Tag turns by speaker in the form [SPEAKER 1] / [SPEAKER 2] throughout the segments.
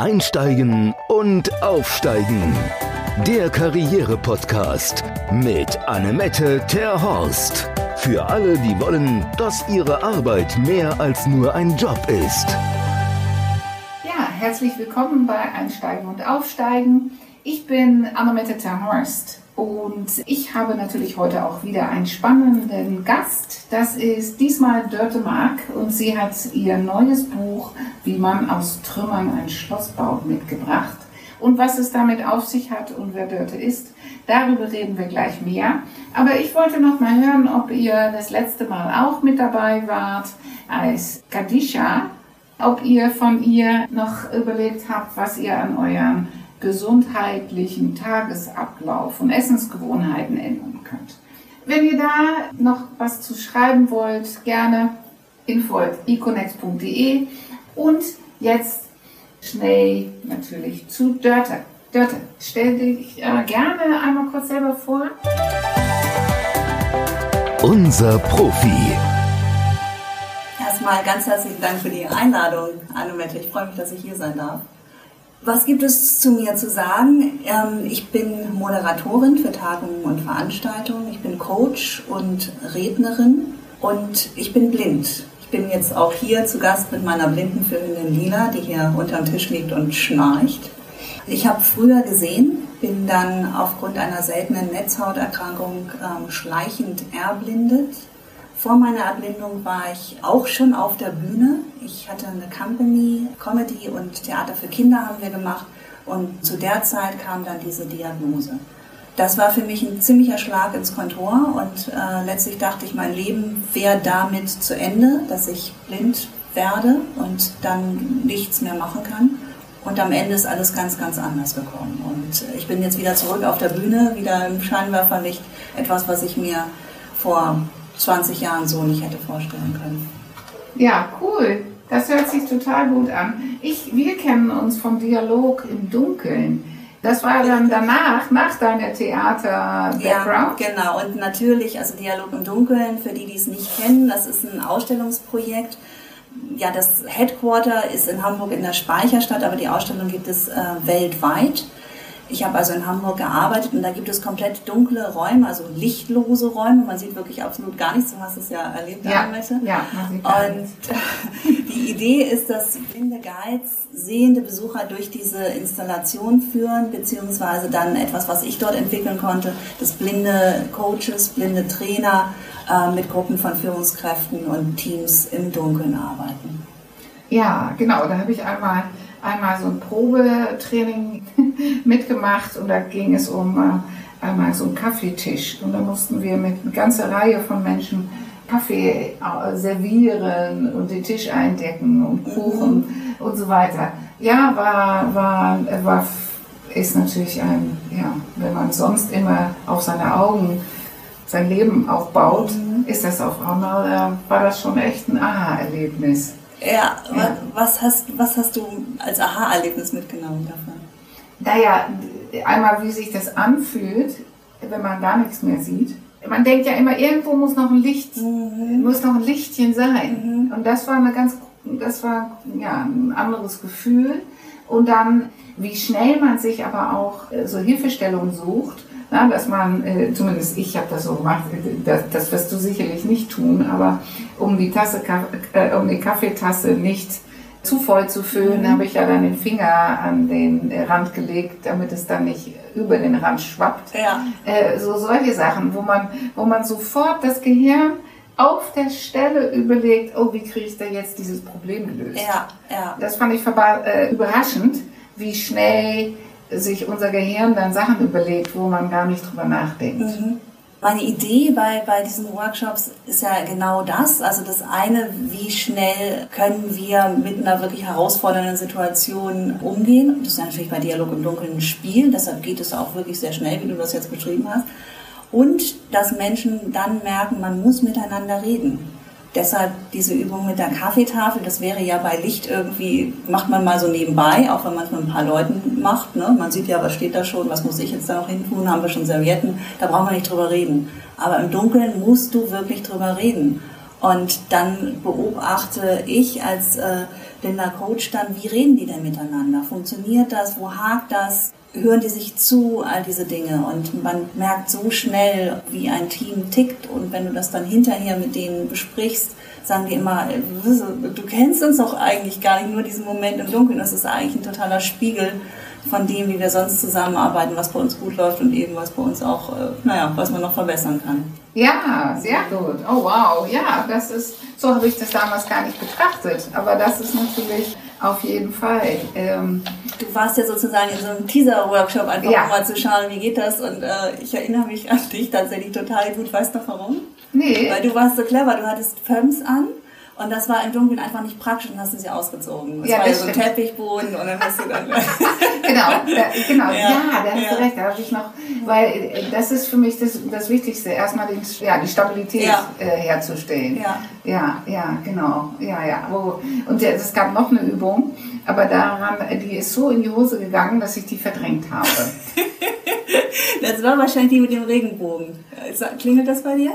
[SPEAKER 1] Einsteigen und Aufsteigen. Der Karriere-Podcast mit Annemette Terhorst. Für alle, die wollen, dass ihre Arbeit mehr als nur ein Job ist.
[SPEAKER 2] Ja, herzlich willkommen bei Einsteigen und Aufsteigen. Ich bin Annemette Terhorst und ich habe natürlich heute auch wieder einen spannenden Gast. Das ist diesmal Dörte Mark und sie hat ihr neues Buch Wie man aus Trümmern ein Schloss baut mitgebracht. Und was es damit auf sich hat und wer Dörte ist, darüber reden wir gleich mehr. Aber ich wollte noch mal hören, ob ihr das letzte Mal auch mit dabei wart als Kadisha, ob ihr von ihr noch überlegt habt, was ihr an euren gesundheitlichen Tagesablauf und Essensgewohnheiten ändern könnt. Wenn ihr da noch was zu schreiben wollt, gerne info.econex.de und jetzt schnell natürlich zu Dörte. Dörte, stell dich äh, gerne einmal kurz selber vor.
[SPEAKER 1] Unser Profi.
[SPEAKER 3] Erstmal ganz herzlichen Dank für die Einladung, Annemette. Ich freue mich, dass ich hier sein darf. Was gibt es zu mir zu sagen? Ähm, ich bin Moderatorin für Tagungen und Veranstaltungen. Ich bin Coach und Rednerin und ich bin blind. Ich bin jetzt auch hier zu Gast mit meiner blinden Filmhündin Lila, die hier unterm Tisch liegt und schnarcht. Ich habe früher gesehen, bin dann aufgrund einer seltenen Netzhauterkrankung ähm, schleichend erblindet vor meiner Erblindung war ich auch schon auf der Bühne. Ich hatte eine Company, Comedy und Theater für Kinder haben wir gemacht. Und zu der Zeit kam dann diese Diagnose. Das war für mich ein ziemlicher Schlag ins Kontor und äh, letztlich dachte ich, mein Leben wäre damit zu Ende, dass ich blind werde und dann nichts mehr machen kann. Und am Ende ist alles ganz, ganz anders gekommen. Und ich bin jetzt wieder zurück auf der Bühne, wieder im Scheinwerferlicht. Etwas, was ich mir vor 20 Jahren so nicht hätte vorstellen können.
[SPEAKER 2] Ja, cool. Das hört sich total gut an. Ich, wir kennen uns vom Dialog im Dunkeln. Das war dann danach, nach deiner Theater-Background?
[SPEAKER 3] Ja, genau. Und natürlich, also Dialog im Dunkeln, für die, die es nicht kennen, das ist ein Ausstellungsprojekt. Ja, das Headquarter ist in Hamburg in der Speicherstadt, aber die Ausstellung gibt es äh, weltweit. Ich habe also in Hamburg gearbeitet und da gibt es komplett dunkle Räume, also lichtlose Räume. Man sieht wirklich absolut gar nichts. Du hast es ja erlebt,
[SPEAKER 2] ja, Annette. Ja,
[SPEAKER 3] Und die Idee ist, dass blinde Guides sehende Besucher durch diese Installation führen, beziehungsweise dann etwas, was ich dort entwickeln konnte, dass blinde Coaches, blinde Trainer äh, mit Gruppen von Führungskräften und Teams im Dunkeln arbeiten.
[SPEAKER 2] Ja, genau. Da habe ich einmal einmal so ein Probetraining mitgemacht und da ging es um äh, einmal so einen Kaffeetisch und da mussten wir mit einer ganzen Reihe von Menschen Kaffee äh, servieren und den Tisch eindecken und Kuchen mhm. und so weiter. Ja, war, war, war, ist natürlich ein, ja, wenn man sonst immer auf seine Augen sein Leben aufbaut, mhm. ist das auf einmal, äh, war das schon echt ein Aha-Erlebnis.
[SPEAKER 3] Ja, ja. Was, hast, was hast du als Aha-Erlebnis mitgenommen davon?
[SPEAKER 2] Naja, einmal wie sich das anfühlt, wenn man gar nichts mehr sieht. Man denkt ja immer, irgendwo muss noch ein Licht, mhm. muss noch ein Lichtchen sein. Mhm. Und das war eine ganz, das war ja ein anderes Gefühl. Und dann, wie schnell man sich aber auch äh, so Hilfestellung sucht na, dass man, äh, zumindest ich habe das so gemacht, das, das wirst du sicherlich nicht tun, aber um die Tasse, äh, um die Kaffeetasse nicht zu voll zu füllen, mhm. habe ich ja dann den Finger an den Rand gelegt, damit es dann nicht über den Rand schwappt.
[SPEAKER 3] Ja.
[SPEAKER 2] Äh, so solche Sachen, wo man, wo man sofort das Gehirn auf der Stelle überlegt, oh, wie kriege ich da jetzt dieses Problem gelöst?
[SPEAKER 3] Ja, ja.
[SPEAKER 2] Das fand ich äh, überraschend, wie schnell sich unser Gehirn dann Sachen überlegt, wo man gar nicht drüber nachdenkt. Mhm.
[SPEAKER 3] Meine Idee bei, bei diesen Workshops ist ja genau das. Also das eine, wie schnell können wir mit einer wirklich herausfordernden Situation umgehen. Das ist natürlich bei Dialog im Dunkeln ein Spiel, deshalb geht es auch wirklich sehr schnell, wie du das jetzt beschrieben hast. Und dass Menschen dann merken, man muss miteinander reden. Deshalb diese Übung mit der Kaffeetafel, das wäre ja bei Licht irgendwie, macht man mal so nebenbei, auch wenn man es mit ein paar Leuten macht. Ne? Man sieht ja, was steht da schon, was muss ich jetzt da noch hin tun, haben wir schon Servietten, da braucht man nicht drüber reden. Aber im Dunkeln musst du wirklich drüber reden. Und dann beobachte ich als äh, Linda Coach dann, wie reden die denn miteinander? Funktioniert das? Wo hakt das? Hören die sich zu? All diese Dinge. Und man merkt so schnell, wie ein Team tickt. Und wenn du das dann hinterher mit denen besprichst, sagen die immer, du kennst uns doch eigentlich gar nicht, nur diesen Moment im Dunkeln. Das ist eigentlich ein totaler Spiegel von dem, wie wir sonst zusammenarbeiten, was bei uns gut läuft und eben was bei uns auch, äh, naja, was man noch verbessern kann.
[SPEAKER 2] Ja, sehr gut. Oh wow, ja, das ist, so habe ich das damals gar nicht betrachtet, aber das ist natürlich auf jeden Fall. Ähm,
[SPEAKER 3] du warst ja sozusagen in so einem Teaser-Workshop einfach ja. mal zu schauen, wie geht das und äh, ich erinnere mich an dich tatsächlich total gut. Weißt du warum? Nee. Weil du warst so clever, du hattest Pumps an und das war im Dunkeln einfach nicht praktisch und hast du sie ausgezogen. Es ja, war ja so ein Teppichboden und dann hast du dann.
[SPEAKER 2] genau, da, genau, ja, ja da hast ja. du recht. Da habe ich noch, weil äh, das ist für mich das, das Wichtigste, erstmal den, ja, die Stabilität ja. äh, herzustellen. Ja. ja, ja, genau. Ja, ja. Und es gab noch eine Übung, aber daran, die ist so in die Hose gegangen, dass ich die verdrängt habe.
[SPEAKER 3] das war wahrscheinlich die mit dem Regenbogen. Klingelt das bei dir?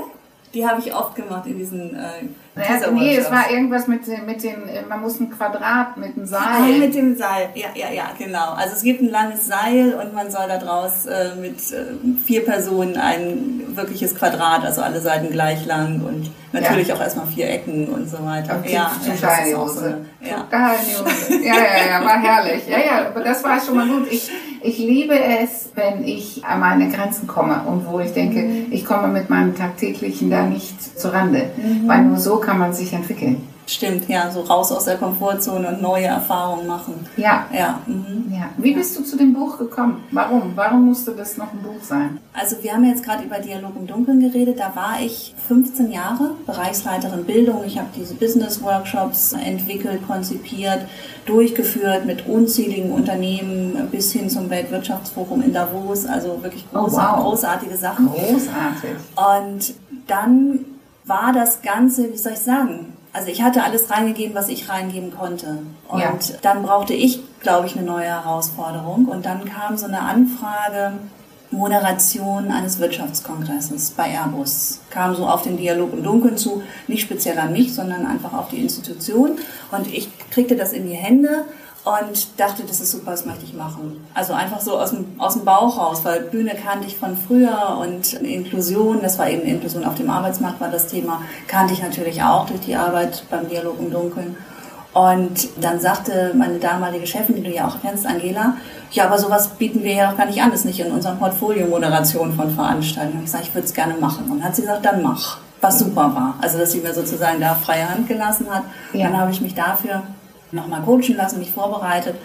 [SPEAKER 3] Die habe ich oft gemacht in diesen. Äh,
[SPEAKER 2] naja, nee, es war irgendwas mit, mit den, äh, man muss ein Quadrat mit dem Seil.
[SPEAKER 3] Ah, mit dem Seil, ja, ja, ja, genau. Also es gibt ein langes Seil und man soll daraus äh, mit äh, vier Personen ein wirkliches Quadrat, also alle Seiten gleich lang und natürlich ja. auch erstmal vier Ecken und so weiter.
[SPEAKER 2] Okay, ja, total ja, so ja. Total ja, ja, ja, war herrlich. Ja, ja, aber das war schon mal gut. Ich, ich liebe es, wenn ich an meine Grenzen komme und wo ich denke, mhm. ich komme mit meinem tagtäglichen da nicht zurande, mhm. weil nur so kann man sich entwickeln.
[SPEAKER 3] Stimmt, ja, so raus aus der Komfortzone und neue Erfahrungen machen.
[SPEAKER 2] Ja. Ja. Mhm. ja. Wie bist du zu dem Buch gekommen? Warum? Warum musste das noch ein Buch sein?
[SPEAKER 3] Also wir haben jetzt gerade über Dialog im Dunkeln geredet. Da war ich 15 Jahre Bereichsleiterin Bildung. Ich habe diese Business Workshops entwickelt, konzipiert, durchgeführt mit unzähligen Unternehmen bis hin zum Weltwirtschaftsforum in Davos. Also wirklich groß, oh, wow. großartige Sachen.
[SPEAKER 2] Großartig.
[SPEAKER 3] Und dann war das Ganze, wie soll ich sagen, also ich hatte alles reingegeben, was ich reingeben konnte. Und ja. dann brauchte ich, glaube ich, eine neue Herausforderung. Und dann kam so eine Anfrage, Moderation eines Wirtschaftskongresses bei Airbus. Kam so auf den Dialog im Dunkeln zu, nicht speziell an mich, sondern einfach auf die Institution. Und ich kriegte das in die Hände und dachte, das ist super, das möchte ich machen. Also einfach so aus dem, aus dem Bauch raus, weil Bühne kannte ich von früher und Inklusion, das war eben Inklusion auf dem Arbeitsmarkt war das Thema, kannte ich natürlich auch durch die Arbeit beim Dialog im Dunkeln. Und dann sagte meine damalige Chefin, die du ja auch kennst, Angela, ja, aber sowas bieten wir ja auch gar nicht an, das ist nicht in unserem Portfolio Moderation von Veranstaltungen. Ich sage, ich würde es gerne machen. Und dann hat sie gesagt, dann mach. Was super war. Also, dass sie mir sozusagen da freie Hand gelassen hat. Ja. Dann habe ich mich dafür nochmal coachen lassen, mich vorbereitet.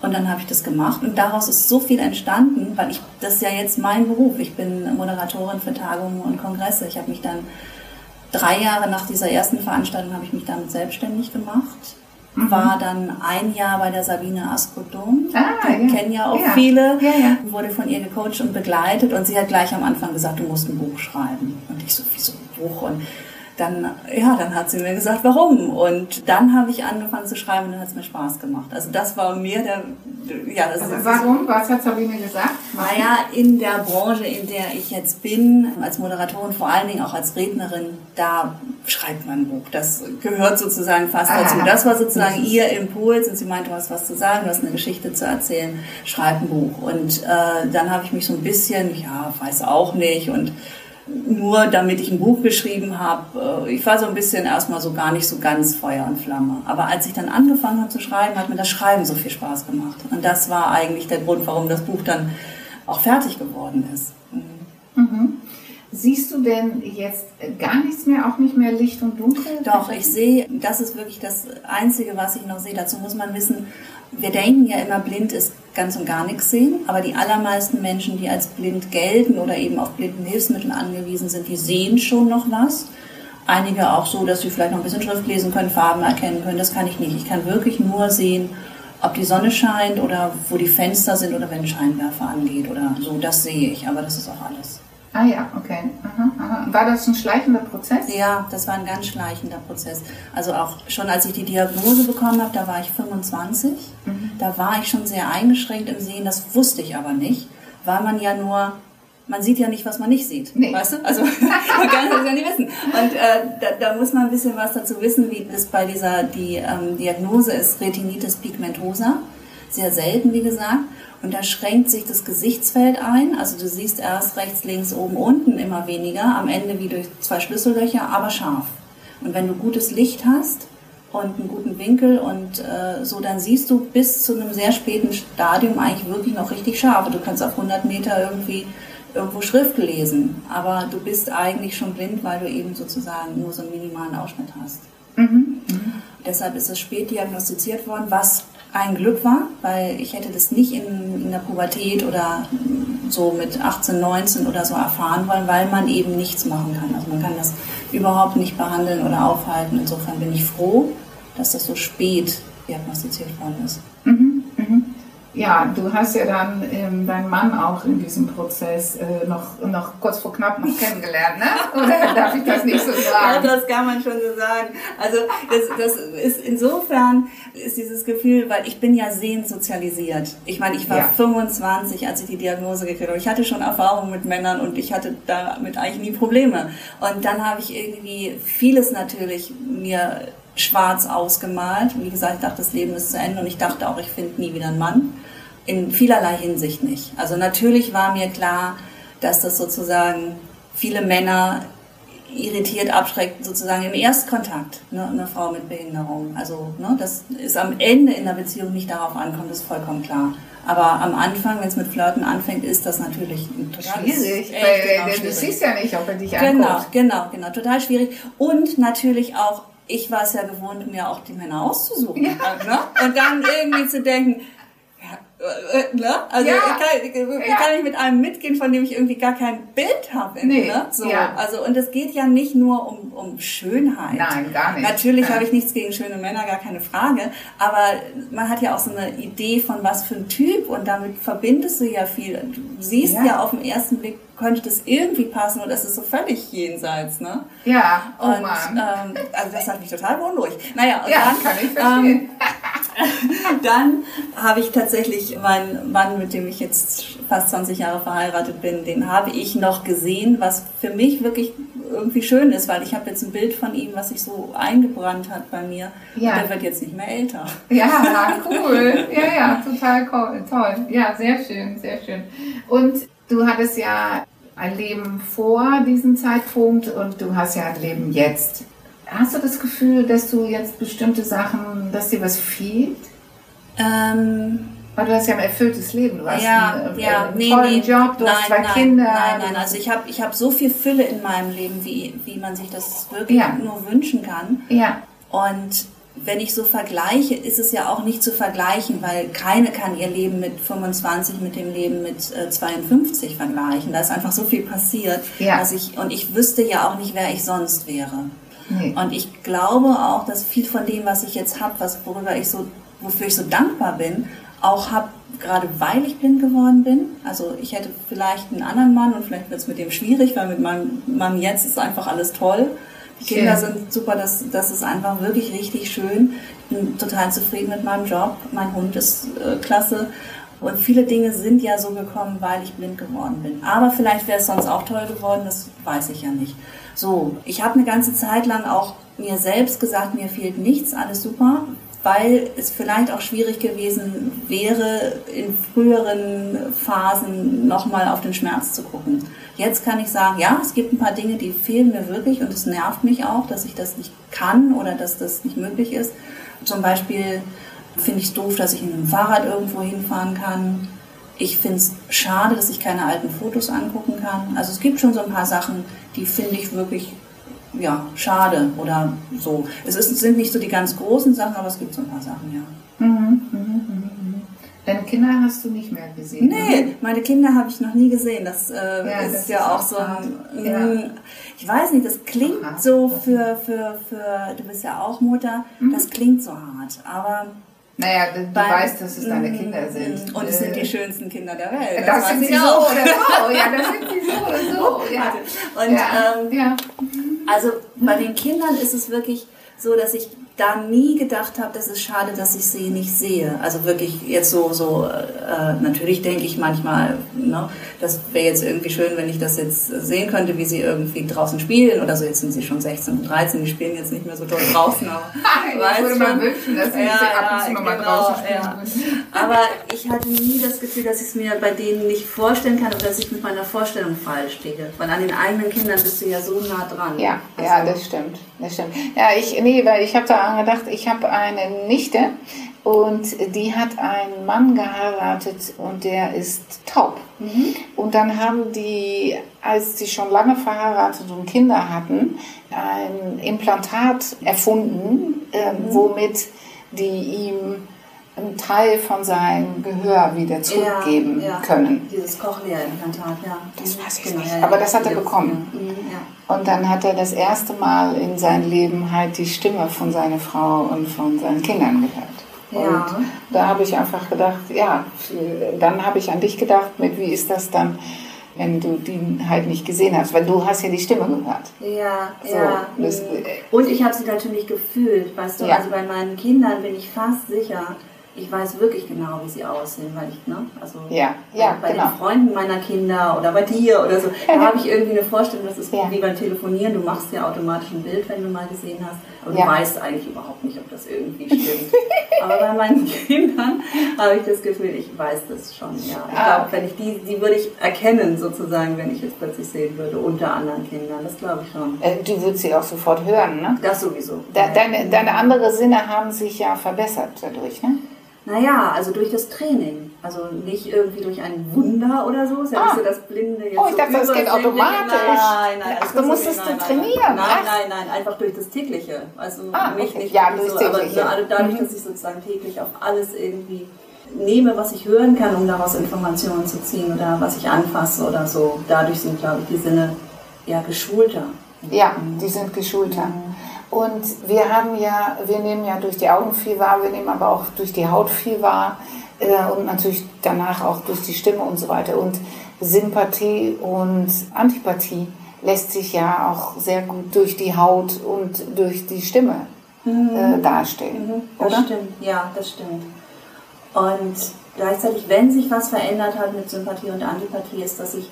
[SPEAKER 3] Und dann habe ich das gemacht und daraus ist so viel entstanden, weil ich, das ist ja jetzt mein Beruf. Ich bin Moderatorin für Tagungen und Kongresse. Ich habe mich dann drei Jahre nach dieser ersten Veranstaltung habe ich mich damit selbstständig gemacht. Mhm. War dann ein Jahr bei der Sabine Askodum. Ah, ja. Kennen ja auch ja. viele. Ja, ja. Wurde von ihr gecoacht und begleitet und sie hat gleich am Anfang gesagt, du musst ein Buch schreiben. Und ich so, wieso ein Buch? Und dann, ja, dann hat sie mir gesagt, warum. Und dann habe ich angefangen zu schreiben und dann hat es mir Spaß gemacht. Also das war mir der,
[SPEAKER 2] ja, das also ist warum? Was hat Sabine gesagt?
[SPEAKER 3] Naja, in der Branche, in der ich jetzt bin, als Moderatorin, vor allen Dingen auch als Rednerin, da schreibt man ein Buch. Das gehört sozusagen fast ah, dazu. Das war sozusagen ihr Impuls und sie meinte, du hast was zu sagen, du hast eine Geschichte zu erzählen, schreib ein Buch. Und äh, dann habe ich mich so ein bisschen, ja, weiß auch nicht und nur damit ich ein Buch geschrieben habe. Äh, ich war so ein bisschen erstmal so gar nicht so ganz Feuer und Flamme. Aber als ich dann angefangen habe zu schreiben, hat mir das Schreiben so viel Spaß gemacht. Und das war eigentlich der Grund, warum das Buch dann auch fertig geworden ist.
[SPEAKER 2] Mhm. mhm. Siehst du denn jetzt gar nichts mehr, auch nicht mehr Licht und Dunkel?
[SPEAKER 3] Doch, ich sehe, das ist wirklich das Einzige, was ich noch sehe. Dazu muss man wissen, wir denken ja immer, blind ist ganz und gar nichts sehen, aber die allermeisten Menschen, die als blind gelten oder eben auf blinden Hilfsmittel angewiesen sind, die sehen schon noch was. Einige auch so, dass sie vielleicht noch ein bisschen Schrift lesen können, Farben erkennen können. Das kann ich nicht. Ich kann wirklich nur sehen, ob die Sonne scheint oder wo die Fenster sind oder wenn Scheinwerfer angeht oder so. Das sehe ich, aber das ist auch alles.
[SPEAKER 2] Ah ja, okay. Aha, aha. War das ein schleichender Prozess?
[SPEAKER 3] Ja, das war ein ganz schleichender Prozess. Also auch schon als ich die Diagnose bekommen habe, da war ich 25. Mhm. Da war ich schon sehr eingeschränkt im Sehen, das wusste ich aber nicht, weil man ja nur man sieht ja nicht, was man nicht sieht.
[SPEAKER 2] Nee.
[SPEAKER 3] Weißt du? Also man kann das ja nicht wissen. Und äh, da, da muss man ein bisschen was dazu wissen, wie das bei dieser die ähm, Diagnose ist Retinitis pigmentosa. Sehr selten, wie gesagt. Und da schränkt sich das Gesichtsfeld ein. Also du siehst erst rechts, links, oben, unten immer weniger. Am Ende wie durch zwei Schlüssellöcher, aber scharf. Und wenn du gutes Licht hast und einen guten Winkel und äh, so, dann siehst du bis zu einem sehr späten Stadium eigentlich wirklich noch richtig scharf. Du kannst auf 100 Meter irgendwie irgendwo Schrift lesen, aber du bist eigentlich schon blind, weil du eben sozusagen nur so einen minimalen Ausschnitt hast.
[SPEAKER 2] Mhm.
[SPEAKER 3] Deshalb ist es spät diagnostiziert worden, was ein Glück war, weil ich hätte das nicht in, in der Pubertät oder so mit 18, 19 oder so erfahren wollen, weil man eben nichts machen kann. Also man kann das überhaupt nicht behandeln oder aufhalten. Insofern bin ich froh, dass das so spät diagnostiziert worden ist.
[SPEAKER 2] Mhm. Ja, du hast ja dann ähm, deinen Mann auch in diesem Prozess äh, noch, noch kurz vor knapp noch kennengelernt, ne? Oder darf ich das nicht so sagen?
[SPEAKER 3] Ja, das kann man schon so sagen. Also das, das ist insofern ist dieses Gefühl, weil ich bin ja sehend sozialisiert. Ich meine, ich war
[SPEAKER 2] Ja.
[SPEAKER 3] 25, als ich die Diagnose gekriegt habe. Ich hatte schon Erfahrung mit Männern und ich hatte damit eigentlich nie Probleme. Und dann habe ich irgendwie vieles natürlich mir schwarz ausgemalt. Wie gesagt, ich dachte, das Leben ist zu Ende und ich dachte auch, ich finde nie wieder einen Mann. In vielerlei Hinsicht nicht. Also natürlich war mir klar, dass das sozusagen viele Männer irritiert, abschreckt, sozusagen im Erstkontakt, ne, eine Frau mit Behinderung. Also, ne, das ist am Ende in der Beziehung nicht darauf ankommt, ist vollkommen klar. Aber am Anfang, wenn es mit Flirten anfängt, ist das natürlich total
[SPEAKER 2] Schwierig, weil
[SPEAKER 3] genau
[SPEAKER 2] du
[SPEAKER 3] schwierig.
[SPEAKER 2] siehst ja nicht, ob er dich
[SPEAKER 3] Genau,
[SPEAKER 2] anguckt.
[SPEAKER 3] genau, genau, total schwierig. Und natürlich auch, ich war es ja gewohnt, mir auch die Männer auszusuchen.
[SPEAKER 2] Ja.
[SPEAKER 3] Ne? Und dann irgendwie zu denken, ne? Also
[SPEAKER 2] Ja.
[SPEAKER 3] ich, kann, ich, ich
[SPEAKER 2] Ja.
[SPEAKER 3] kann nicht mit einem mitgehen, von dem ich irgendwie gar kein Bild habe.
[SPEAKER 2] Nee,
[SPEAKER 3] Ne? So,
[SPEAKER 2] ja.
[SPEAKER 3] Also und es geht ja nicht nur um, um Schönheit.
[SPEAKER 2] Nein, gar nicht.
[SPEAKER 3] Natürlich habe ich nichts gegen schöne Männer, gar keine Frage. Aber man hat ja auch so eine Idee von was für ein Typ und damit verbindest du ja viel. Du siehst
[SPEAKER 2] Ja.
[SPEAKER 3] auf den ersten Blick, könnte das irgendwie passen und das ist so völlig jenseits. Ne?
[SPEAKER 2] Ja, oh
[SPEAKER 3] Und
[SPEAKER 2] Mann.
[SPEAKER 3] ähm, also das hat mich total beunruhigt. Naja, und
[SPEAKER 2] ja,
[SPEAKER 3] dann,
[SPEAKER 2] kann ich verstehen.
[SPEAKER 3] ähm, dann habe ich tatsächlich meinen Mann, mit dem ich jetzt fast 20 Jahre verheiratet bin, den habe ich noch gesehen, was für mich wirklich irgendwie schön ist, weil ich habe jetzt ein Bild von ihm, was sich so eingebrannt hat bei mir.
[SPEAKER 2] Ja.
[SPEAKER 3] Und der wird jetzt nicht mehr älter.
[SPEAKER 2] Ja, cool. Ja, ja, total cool. toll. Ja, sehr schön, sehr schön. Und du hattest ja ein Leben vor diesem Zeitpunkt und du hast ja ein Leben jetzt. Hast du das Gefühl, dass du jetzt bestimmte Sachen, dass dir was fehlt?
[SPEAKER 3] Ähm,
[SPEAKER 2] Weil du hast ja ein erfülltes Leben. Du hast
[SPEAKER 3] ja,
[SPEAKER 2] einen, äh,
[SPEAKER 3] ja,
[SPEAKER 2] einen
[SPEAKER 3] nee,
[SPEAKER 2] tollen
[SPEAKER 3] nee.
[SPEAKER 2] Job, du
[SPEAKER 3] nein,
[SPEAKER 2] hast zwei
[SPEAKER 3] nein,
[SPEAKER 2] Kinder.
[SPEAKER 3] Nein, nein, also ich habe ich hab so viel Fülle in meinem Leben, wie, wie man sich das wirklich
[SPEAKER 2] Ja.
[SPEAKER 3] nur wünschen kann.
[SPEAKER 2] Ja,
[SPEAKER 3] Und wenn ich so vergleiche, ist es ja auch nicht zu vergleichen, weil keine kann ihr Leben mit 25 mit dem Leben mit äh, 52 vergleichen. Da ist einfach so viel passiert,
[SPEAKER 2] Ja.
[SPEAKER 3] dass ich und ich wüsste ja auch nicht, wer ich sonst wäre.
[SPEAKER 2] Nee.
[SPEAKER 3] Und ich glaube auch, dass viel von dem, was ich jetzt habe, was worüber ich so, wofür ich so dankbar bin, auch habe, gerade weil ich blind geworden bin. Also ich hätte vielleicht einen anderen Mann und vielleicht wird es mit dem schwierig, weil mit meinem Mann jetzt ist einfach alles toll. Die
[SPEAKER 2] Schön.
[SPEAKER 3] Kinder sind super, das, das ist einfach wirklich richtig schön. Ich bin total zufrieden mit meinem Job. Mein Hund ist äh, klasse. Und viele Dinge sind ja so gekommen, weil ich blind geworden bin. Aber vielleicht wäre es sonst auch toll geworden, das weiß ich ja nicht. So, ich habe eine ganze Zeit lang auch mir selbst gesagt, mir fehlt nichts, alles super, weil es vielleicht auch schwierig gewesen wäre, in früheren Phasen nochmal auf den Schmerz zu gucken. Jetzt kann ich sagen, ja, es gibt ein paar Dinge, die fehlen mir wirklich und es nervt mich auch, dass ich das nicht kann oder dass das nicht möglich ist. Zum Beispiel finde ich es doof, dass ich mit dem Fahrrad irgendwo hinfahren kann. Ich finde es schade, dass ich keine alten Fotos angucken kann. Also es gibt schon so ein paar Sachen, die finde ich wirklich ja, schade oder so. Es ist, sind nicht so die ganz großen Sachen, aber es gibt so ein paar Sachen, ja.
[SPEAKER 2] Mhm, mhm, mhm, mhm. Deine Kinder hast du nicht mehr gesehen.
[SPEAKER 3] Nee, meine Kinder habe ich noch nie gesehen. Das, äh,
[SPEAKER 2] Ja,
[SPEAKER 3] ist
[SPEAKER 2] das
[SPEAKER 3] ja
[SPEAKER 2] ist
[SPEAKER 3] auch
[SPEAKER 2] auch
[SPEAKER 3] so ein.
[SPEAKER 2] Ja.
[SPEAKER 3] mm, Ich weiß nicht, das klingt
[SPEAKER 2] Hart.
[SPEAKER 3] so für, für, für, du bist ja auch Mutter,
[SPEAKER 2] Mhm.
[SPEAKER 3] das klingt so hart. Aber.
[SPEAKER 2] Naja, du, du weißt, dass es deine Kinder sind.
[SPEAKER 3] Und es sind die
[SPEAKER 2] Äh,
[SPEAKER 3] schönsten Kinder der Welt.
[SPEAKER 2] Das,
[SPEAKER 3] weiß
[SPEAKER 2] sind sie so oder so. Ja, das sind sie so oder so. Ja.
[SPEAKER 3] Und
[SPEAKER 2] ja.
[SPEAKER 3] ähm,
[SPEAKER 2] ja.
[SPEAKER 3] Also bei den Kindern ist es wirklich so, dass ich da nie gedacht habe, das ist schade, dass ich sie nicht sehe. Also wirklich jetzt so, so äh, natürlich denke ich manchmal, ne, das wäre jetzt irgendwie schön, wenn ich das jetzt sehen könnte, wie sie irgendwie draußen spielen oder so. Jetzt sind sie schon 16 und 13, die spielen jetzt nicht mehr so toll draußen. Aber
[SPEAKER 2] ich würde mal wünschen, dass sie ja, ab und zu
[SPEAKER 3] ja,
[SPEAKER 2] nochmal
[SPEAKER 3] genau,
[SPEAKER 2] draußen spielen
[SPEAKER 3] ja. Aber ich hatte nie das Gefühl, dass ich es mir bei denen nicht vorstellen kann oder dass ich mit meiner Vorstellung falsch stehe. Weil an den eigenen Kindern bist du ja so nah dran.
[SPEAKER 2] Ja, ja,
[SPEAKER 3] Also-
[SPEAKER 2] das stimmt. Das stimmt. Ja, ich, nee, weil ich habe daran gedacht, ich habe eine Nichte und die hat einen Mann geheiratet und der ist taub. Und dann haben die, als sie schon lange verheiratet und Kinder hatten, ein Implantat erfunden, ähm, womit die ihm einen Teil von seinem Gehör wieder zurückgeben
[SPEAKER 3] ja, ja.
[SPEAKER 2] können.
[SPEAKER 3] Dieses Cochlea-Implantat, ja.
[SPEAKER 2] Das weiß ich
[SPEAKER 3] Genau,
[SPEAKER 2] nicht, aber das hat er bekommen.
[SPEAKER 3] Mhm, ja.
[SPEAKER 2] Und dann hat er das erste Mal in seinem Leben halt die Stimme von seiner Frau und von seinen Kindern gehört. Und da habe ich einfach gedacht, ja, dann habe ich an dich gedacht, mit wie ist das dann, wenn du die halt nicht gesehen hast, weil du hast ja die Stimme gehört.
[SPEAKER 3] Ja,
[SPEAKER 2] So,
[SPEAKER 3] ja.
[SPEAKER 2] das-
[SPEAKER 3] mm. Und ich habe sie natürlich gefühlt, weißt du, also bei meinen Kindern bin ich fast sicher, ich weiß wirklich genau, wie sie aussehen, weil ich, ne, also
[SPEAKER 2] Ja, ja,
[SPEAKER 3] bei
[SPEAKER 2] genau.
[SPEAKER 3] den Freunden meiner Kinder oder bei dir oder so, da habe ich irgendwie eine Vorstellung, das ist
[SPEAKER 2] Ja.
[SPEAKER 3] wie beim Telefonieren, du machst ja automatisch ein Bild, wenn du mal gesehen hast, aber
[SPEAKER 2] Ja.
[SPEAKER 3] du weißt eigentlich überhaupt nicht, ob das irgendwie stimmt. aber bei meinen Kindern habe ich das Gefühl, ich weiß das schon, ja. Ich
[SPEAKER 2] Ah,
[SPEAKER 3] glaube, wenn ich die, die würde ich erkennen sozusagen, wenn ich es plötzlich sehen würde, unter anderen Kindern, das glaube ich schon.
[SPEAKER 2] Äh, Du würdest sie auch sofort hören, ne?
[SPEAKER 3] Das sowieso.
[SPEAKER 2] Deine, deine andere Sinne haben sich ja verbessert dadurch, ne?
[SPEAKER 3] Naja, also durch das Training. Also nicht irgendwie durch ein Wunder oder so. Ist ja
[SPEAKER 2] Ah.
[SPEAKER 3] nicht so das Blinde jetzt
[SPEAKER 2] Oh, ich
[SPEAKER 3] so
[SPEAKER 2] dachte, das geht automatisch.
[SPEAKER 3] Nein, nein.
[SPEAKER 2] Ach,
[SPEAKER 3] das
[SPEAKER 2] du
[SPEAKER 3] muss
[SPEAKER 2] musstest du
[SPEAKER 3] nein,
[SPEAKER 2] trainieren.
[SPEAKER 3] Nein,
[SPEAKER 2] Ach.
[SPEAKER 3] nein, nein, einfach durch das Tägliche. Also
[SPEAKER 2] Ah,
[SPEAKER 3] mich
[SPEAKER 2] okay.
[SPEAKER 3] nicht
[SPEAKER 2] Ja, durchs
[SPEAKER 3] so, aber
[SPEAKER 2] Tägliche.
[SPEAKER 3] nur dadurch,
[SPEAKER 2] Mhm.
[SPEAKER 3] dass ich sozusagen täglich auch alles irgendwie nehme, was ich hören kann, um daraus Informationen zu ziehen oder was ich anfasse oder so. Dadurch sind, glaube ich, die Sinne ja geschulter.
[SPEAKER 2] Ja, die sind geschulter. Und wir haben ja, wir nehmen ja durch die Augen viel wahr, wir nehmen aber auch durch die Haut viel wahr äh, und natürlich danach auch durch die Stimme und so weiter. Und Sympathie und Antipathie lässt sich ja auch sehr gut durch die Haut und durch die Stimme äh, darstellen,
[SPEAKER 3] Das
[SPEAKER 2] oder?
[SPEAKER 3] stimmt, ja, das stimmt. Und gleichzeitig, wenn sich was verändert hat mit Sympathie und Antipathie, ist, dass ich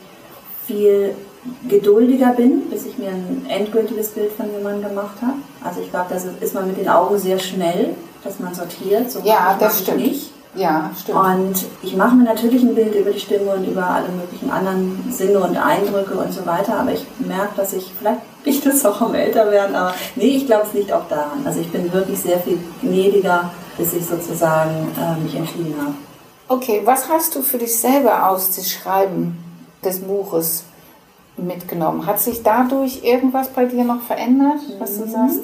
[SPEAKER 3] viel geduldiger bin, bis ich mir ein endgültiges Bild von jemandem gemacht habe. Also ich glaube, da ist man mit den Augen sehr schnell, dass man sortiert. So
[SPEAKER 2] Ja, das stimmt.
[SPEAKER 3] Nicht.
[SPEAKER 2] Ja, stimmt.
[SPEAKER 3] Und ich mache mir natürlich ein Bild über die Stimme und über alle möglichen anderen Sinne und Eindrücke und so weiter, aber ich merke, dass ich, vielleicht liegt das auch am Älterwerden, aber nee, ich glaube, es liegt auch daran. Also ich bin wirklich sehr viel gnädiger, bis ich sozusagen äh, mich entschieden habe.
[SPEAKER 2] Okay, was hast du für dich selber aus dem Schreiben des Buches mitgenommen? Hat sich dadurch irgendwas bei dir noch verändert, was du sagst?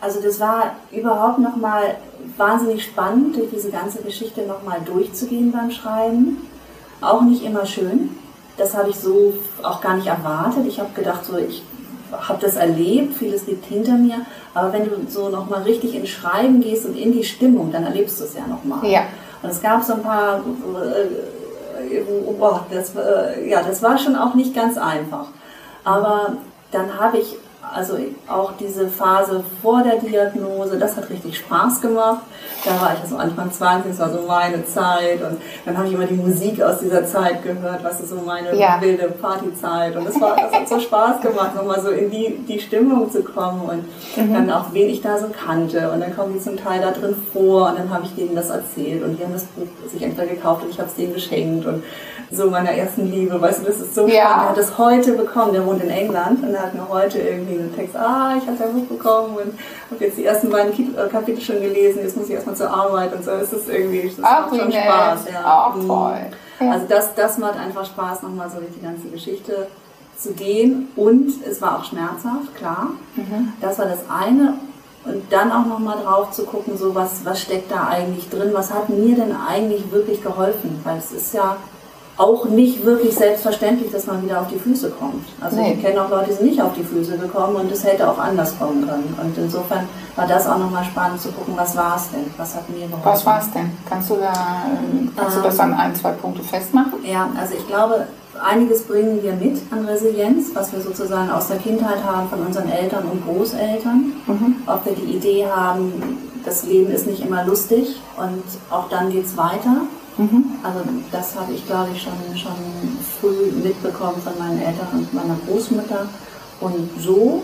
[SPEAKER 3] Also das war überhaupt nochmal wahnsinnig spannend, durch diese ganze Geschichte nochmal durchzugehen beim Schreiben. Auch nicht immer schön. Das habe ich so auch gar nicht erwartet. Ich habe gedacht, so ich habe das erlebt, vieles liegt hinter mir. Aber wenn du so nochmal richtig ins Schreiben gehst und in die Stimmung, dann erlebst du es ja nochmal.
[SPEAKER 2] Ja.
[SPEAKER 3] Und es gab so ein paar, boah, das, äh, ja, das war schon auch nicht ganz einfach. Aber dann habe ich also auch diese Phase vor der Diagnose, das hat richtig Spaß gemacht. Da war ich so Anfang 20, das war so meine Zeit und dann habe ich immer die Musik aus dieser Zeit gehört, was ist so meine
[SPEAKER 2] Ja.
[SPEAKER 3] wilde Partyzeit und das, war, das hat so Spaß gemacht, nochmal so in die, die Stimmung zu kommen und dann auch wen ich da so kannte und dann kommen die zum Teil da drin vor und dann habe ich denen das erzählt und die haben das Buch sich entweder gekauft und ich habe es denen geschenkt und so meiner ersten Liebe, weißt du, das ist so
[SPEAKER 2] Ja.
[SPEAKER 3] spannend. Er hat das heute bekommen, der wohnt in England und er hat mir heute irgendwie einen Text, ah, ich habe dein Buch bekommen und habe jetzt die ersten beiden äh, Kapitel schon gelesen, jetzt muss ich erstmal zur Arbeit und so, es ist irgendwie, das
[SPEAKER 2] Ach,
[SPEAKER 3] macht schon
[SPEAKER 2] nett.
[SPEAKER 3] Spaß. Ja.
[SPEAKER 2] Ach,
[SPEAKER 3] Mhm.
[SPEAKER 2] toll. Ja.
[SPEAKER 3] Also das, das macht einfach Spaß, nochmal so durch die ganze Geschichte zu gehen und es war auch schmerzhaft, klar.
[SPEAKER 2] Mhm.
[SPEAKER 3] Das war das eine. Und dann auch nochmal drauf zu gucken, so was, was steckt da eigentlich drin, was hat mir denn eigentlich wirklich geholfen? Weil es ist ja auch nicht wirklich selbstverständlich, dass man wieder auf die Füße kommt. Also nee. ich kenne auch Leute, die sind nicht auf die Füße gekommen und es hätte auch anders kommen können. Und insofern war das auch nochmal spannend zu gucken, was war es denn? Was hat mir geholfen?
[SPEAKER 2] Was war es denn? Kannst du, da, kannst ähm, du das an ein, zwei Punkte festmachen?
[SPEAKER 3] Ja, also ich glaube, einiges bringen wir mit an Resilienz, was wir sozusagen aus der Kindheit haben von unseren Eltern und Großeltern. Mhm. Ob wir die Idee haben, das Leben ist nicht immer lustig und auch dann geht es weiter. Mhm. Also das habe ich, glaube ich, schon, schon früh mitbekommen von meinen Eltern und meiner Großmutter. Und so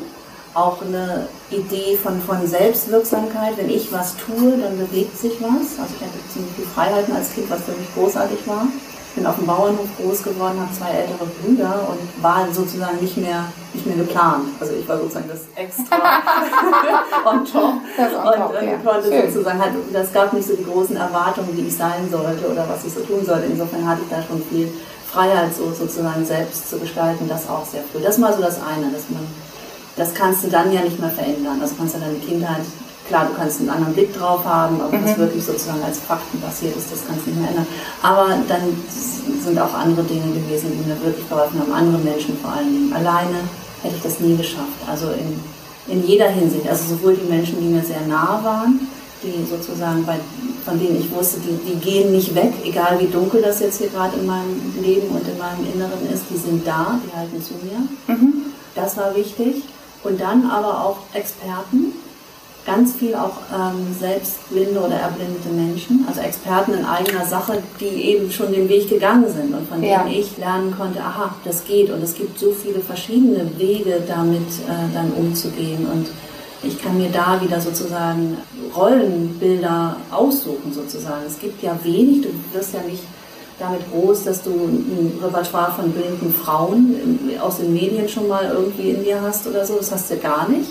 [SPEAKER 3] auch eine Idee von, von Selbstwirksamkeit. Wenn ich was tue, dann bewegt sich was. Also ich hatte ziemlich viel Freiheiten als Kind, was für mich großartig war bin auf dem Bauernhof groß geworden, habe zwei ältere Brüder und war sozusagen nicht mehr, nicht mehr geplant. Also ich war sozusagen das Extra on top. On top und, ja. konnte Schön. sozusagen halt, das gab nicht so die großen Erwartungen, wie ich sein sollte oder was ich so tun sollte. Insofern hatte ich da schon viel Freiheit, so sozusagen selbst zu gestalten, das auch sehr früh. Das mal so das eine, dass man, das kannst du dann ja nicht mehr verändern. Also kannst du deine Kindheit Klar, du kannst einen anderen Blick drauf haben, aber mhm. was wirklich sozusagen als Fakten passiert ist, das kannst du nicht mehr ändern. Aber dann sind auch andere Dinge gewesen, die mir wirklich geholfen haben, andere Menschen vor allen Dingen. Alleine hätte ich das nie geschafft. Also in, in jeder Hinsicht. Also sowohl die Menschen, die mir sehr nah waren, die sozusagen bei, von denen ich wusste, die, die gehen nicht weg, egal wie dunkel das jetzt hier gerade in meinem Leben und in meinem Inneren ist, die sind da, die halten zu mir. Mhm. Das war wichtig. Und dann aber auch Experten, ganz viel auch ähm, selbstblinde oder erblindete Menschen, also Experten in eigener Sache, die eben schon den Weg gegangen sind und von ja. denen ich lernen konnte, aha, das geht und es gibt so viele verschiedene Wege damit äh, dann umzugehen und ich kann mir da wieder sozusagen Rollenbilder aussuchen sozusagen. Es gibt ja wenig, du wirst ja nicht damit groß, dass du ein Repertoire von blinden Frauen aus den Medien schon mal irgendwie in dir hast oder so, das hast du gar nicht.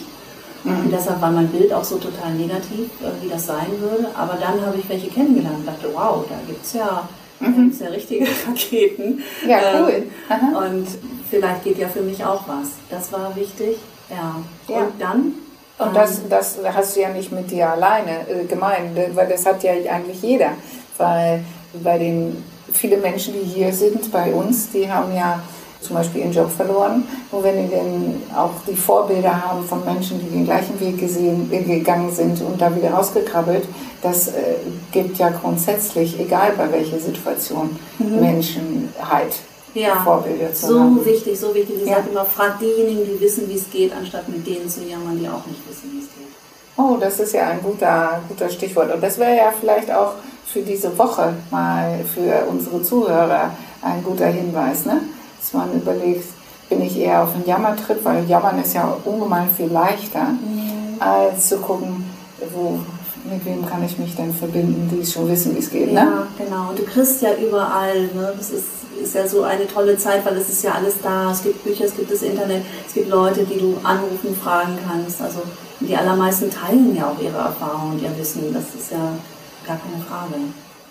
[SPEAKER 3] Mhm. Und deshalb war mein Bild auch so total negativ, äh, wie das sein würde. Aber dann habe ich welche kennengelernt und dachte, wow, da gibt es ja, mhm. ja richtige Raketen.
[SPEAKER 2] Ja, cool.
[SPEAKER 3] Ähm, und vielleicht geht ja für mich auch was. Das war wichtig. Ja. ja. Und dann
[SPEAKER 2] und das, ähm, das hast du ja nicht mit dir alleine äh, gemeint, weil das hat ja eigentlich jeder. Weil bei den viele Menschen, die hier sind bei uns, die haben ja zum Beispiel ihren Job verloren. Und wenn die denn auch die Vorbilder haben von Menschen, die den gleichen Weg gesehen, äh, gegangen sind und da wieder rausgekrabbelt, das äh, gibt ja grundsätzlich, egal bei welcher Situation, mhm. Menschen halt
[SPEAKER 3] ja, Vorbilder zu so haben. So wichtig, so wichtig. Ich ja. sage immer, fragt diejenigen, die wissen, wie es geht, anstatt mit denen zu jammern, die auch nicht wissen, wie es geht.
[SPEAKER 2] Oh, das ist ja ein guter, guter Stichwort. Und das wäre ja vielleicht auch für diese Woche mal für unsere Zuhörer ein guter Hinweis. Ne? Dass man überlegt, bin ich eher auf einen Jammertrip, weil Jammern ist ja ungemein viel leichter, mhm. als zu gucken, wo, mit wem kann ich mich denn verbinden, die schon wissen, wie es geht.
[SPEAKER 3] Ne? Ja, genau. Und du kriegst ja überall. Ne? Das ist, ist ja so eine tolle Zeit, weil es ist ja alles da. Es gibt Bücher, es gibt das Internet, es gibt Leute, die du anrufen, fragen kannst. Also die allermeisten teilen ja auch ihre Erfahrungen und ihr Wissen. Das ist ja gar keine Frage.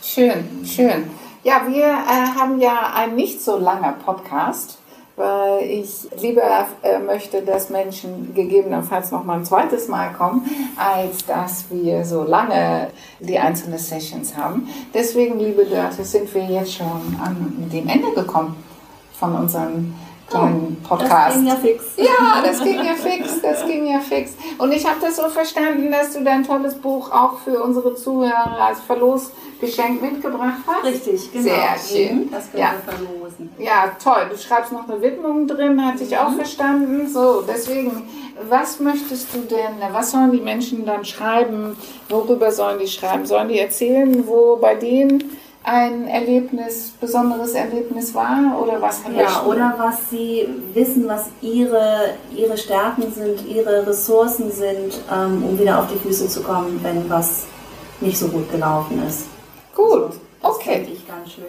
[SPEAKER 2] Schön, schön. Ja, wir äh, haben ja ein nicht so langer Podcast, weil ich lieber äh, möchte, dass Menschen gegebenenfalls noch mal ein zweites Mal kommen, als dass wir so lange die einzelnen Sessions haben. Deswegen, liebe Dörte, sind wir jetzt schon an dem Ende gekommen von unserem kleinen Podcast.
[SPEAKER 3] Das ging ja fix.
[SPEAKER 2] Ja, das ging ja fix, das ging ja fix. Und ich habe das so verstanden, dass du dein tolles Buch auch für unsere Zuhörer als Verlosgeschenk mitgebracht hast.
[SPEAKER 3] Richtig, genau.
[SPEAKER 2] Sehr schön.
[SPEAKER 3] Das werden ja. wir verlosen.
[SPEAKER 2] Ja, toll. Du schreibst noch eine Widmung drin, hatte ich mhm. auch verstanden. So, deswegen, was möchtest du denn, was sollen die Menschen dann schreiben? Worüber sollen die schreiben? Sollen die erzählen, wo bei denen ein Erlebnis, besonderes Erlebnis war oder was
[SPEAKER 3] Ja, oder was sie wissen, was ihre, ihre Stärken sind, ihre Ressourcen sind, ähm, um wieder auf die Füße zu kommen, wenn was nicht so gut gelaufen ist.
[SPEAKER 2] Gut,
[SPEAKER 3] das okay. Finde ich ganz schön.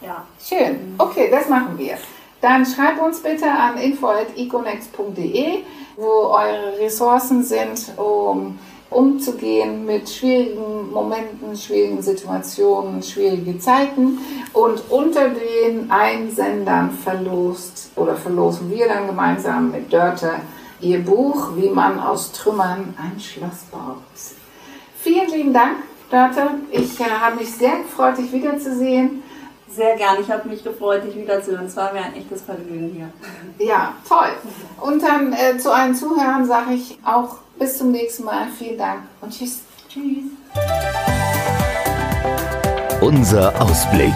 [SPEAKER 3] Ja.
[SPEAKER 2] Schön. Okay, das machen wir. Dann schreibt uns bitte an info.econex.de, wo eure Ressourcen sind, um umzugehen mit schwierigen Momenten, schwierigen Situationen, schwierige Zeiten. Und unter den Einsendern verlost oder verlosen wir dann gemeinsam mit Dörte ihr Buch, wie man aus Trümmern ein Schloss baut. Vielen lieben Dank, Dörte. Ich äh, habe mich sehr gefreut, dich wiederzusehen.
[SPEAKER 3] Sehr gern. Ich habe mich gefreut, dich wiederzuhören. Es war mir ein echtes Vergnügen hier.
[SPEAKER 2] Ja, toll. Und dann äh, zu allen Zuhörern sage ich auch bis zum nächsten Mal. Vielen Dank und tschüss. Tschüss.
[SPEAKER 1] Unser Ausblick.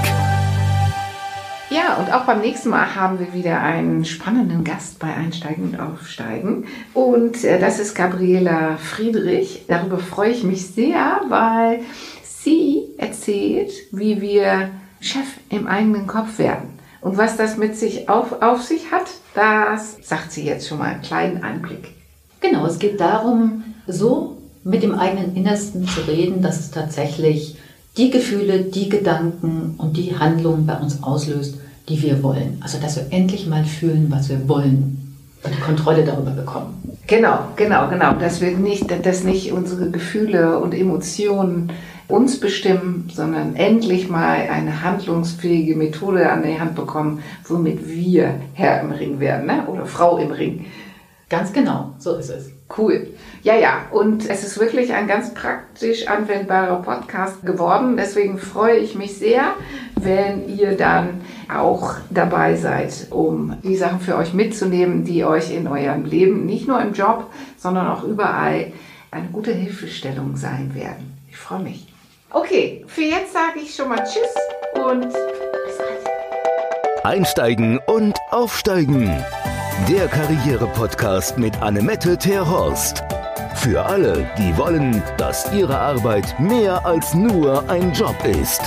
[SPEAKER 2] Ja, und auch beim nächsten Mal haben wir wieder einen spannenden Gast bei Einsteigen und Aufsteigen. Und äh, das ist Gabriela Friedrich. Darüber freue ich mich sehr, weil sie erzählt, wie wir Chef im eigenen Kopf werden. Und was das mit sich auf, auf sich hat, das sagt sie jetzt schon mal einen kleinen Einblick.
[SPEAKER 4] Genau, es geht darum, so mit dem eigenen Innersten zu reden, dass es tatsächlich die Gefühle, die Gedanken und die Handlungen bei uns auslöst, die wir wollen. Also dass wir endlich mal fühlen, was wir wollen und Kontrolle darüber bekommen.
[SPEAKER 2] Genau, genau, genau. Dass wir nicht, dass nicht unsere Gefühle und Emotionen uns bestimmen, sondern endlich mal eine handlungsfähige Methode an die Hand bekommen, womit wir Herr im Ring werden ne? oder Frau im Ring.
[SPEAKER 4] Ganz genau, so ist es.
[SPEAKER 2] Cool. Ja, ja, und es ist wirklich ein ganz praktisch anwendbarer Podcast geworden. Deswegen freue ich mich sehr, wenn ihr dann auch dabei seid, um die Sachen für euch mitzunehmen, die euch in eurem Leben, nicht nur im Job, sondern auch überall eine gute Hilfestellung sein werden. Ich freue mich. Okay, für jetzt sage ich schon mal Tschüss und bis bald.
[SPEAKER 1] Einsteigen und Aufsteigen. Der Karriere-Podcast mit Annemette Terhorst. Für alle, die wollen, dass ihre Arbeit mehr als nur ein Job ist.